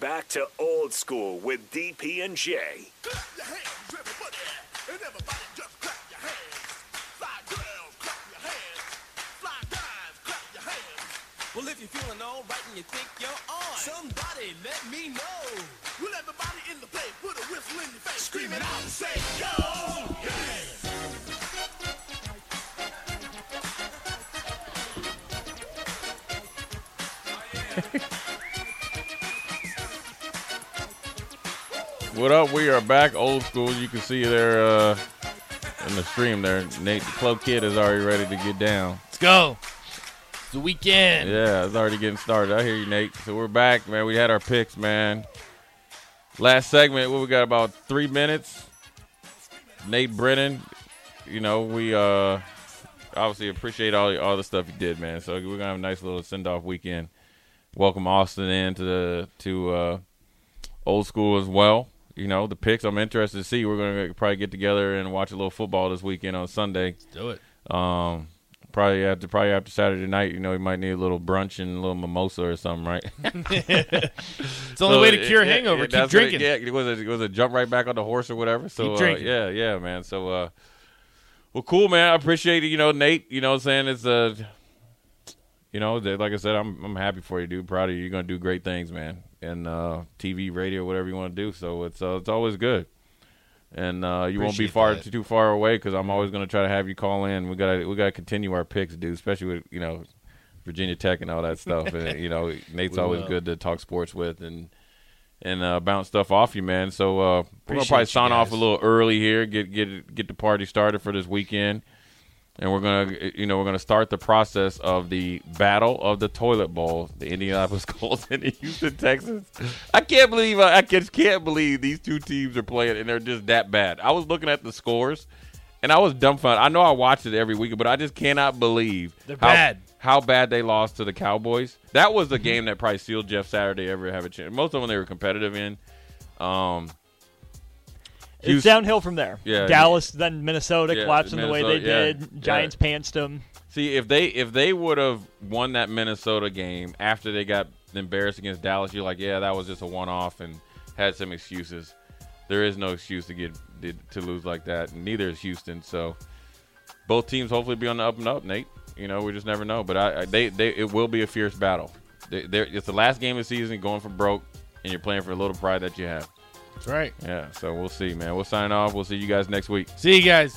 back to old school with DP and J. Clap your hands, everybody, and everybody just clap your hands. Fly girls, clap your hands. Fly guys, clap your hands. Well, if you're feeling all right and you think you're on, somebody let me know. Will everybody in the place put a whistle in your face, scream it out and say, Go! Yeah! What up? We are back, old school. You can see there uh, in the stream there. Nate, the club kid, is already ready to get down. Let's go. It's the weekend. Yeah, it's already getting started. I hear you, Nate. So we're back, man. We had our picks, man. Last segment, what we got about three minutes. Nate Brennan, you know, we uh obviously appreciate all all the stuff you did, man. So we're gonna have a nice little send off weekend. Welcome Austin in to the to uh old school as well. You know, the picks I'm interested to see. We're gonna probably get together and watch a little football this weekend on Sunday. Do it. Um, probably after probably after Saturday night, you know, you might need a little brunch and a little mimosa or something, right? It's the only way to cure a hangover. Keep it- drinking. yeah, it was it was a jump right back on the horse or whatever. So Keep uh, yeah, yeah, man. So uh, well, cool, man. I appreciate it. You know, Nate. You know, what I'm saying it's uh, you know, like I said, I'm I'm happy for you, dude. Proud of you. You're gonna do great things, man. And uh, TV, radio, whatever you want to do. So it's uh, it's always good. And uh, you won't be far that. too far away because I'm always going to try to have you call in. We got we got to continue our picks, dude. Especially with you know Virginia Tech and all that stuff. and you know Nate's We always will. good to talk sports with and and uh, bounce stuff off you, man. So uh, we're gonna probably sign off a little early here, get get get the party started for this weekend, and we're gonna you know we're gonna start the process of the battle of the toilet bowl, the Indianapolis Colts and the Houston Texans. I can't believe I just can't believe these two teams are playing and they're just that bad. I was looking at the scores. And I was dumbfounded. I know I watch it every week, but I just cannot believe They're how, bad. how bad they lost to the Cowboys. That was the game that probably sealed Jeff Saturday ever have a chance. Most of them they were competitive in. Um, It's downhill from there. Yeah, Dallas, then Minnesota Yeah, collapsing the way they yeah, did. Giants yeah. pantsed them. See, if they if they would have won that Minnesota game after they got embarrassed against Dallas, you're like, yeah, that was just a one off and had some excuses. There is no excuse to get to lose like that. Neither is Houston. So both teams hopefully be on the up and up, Nate. You know, we just never know. But I, I they they it will be a fierce battle. They, it's the last game of the season, going for broke, and you're playing for a little pride that you have. That's right. Yeah. So we'll see, man. We'll sign off. We'll see you guys next week. See you guys.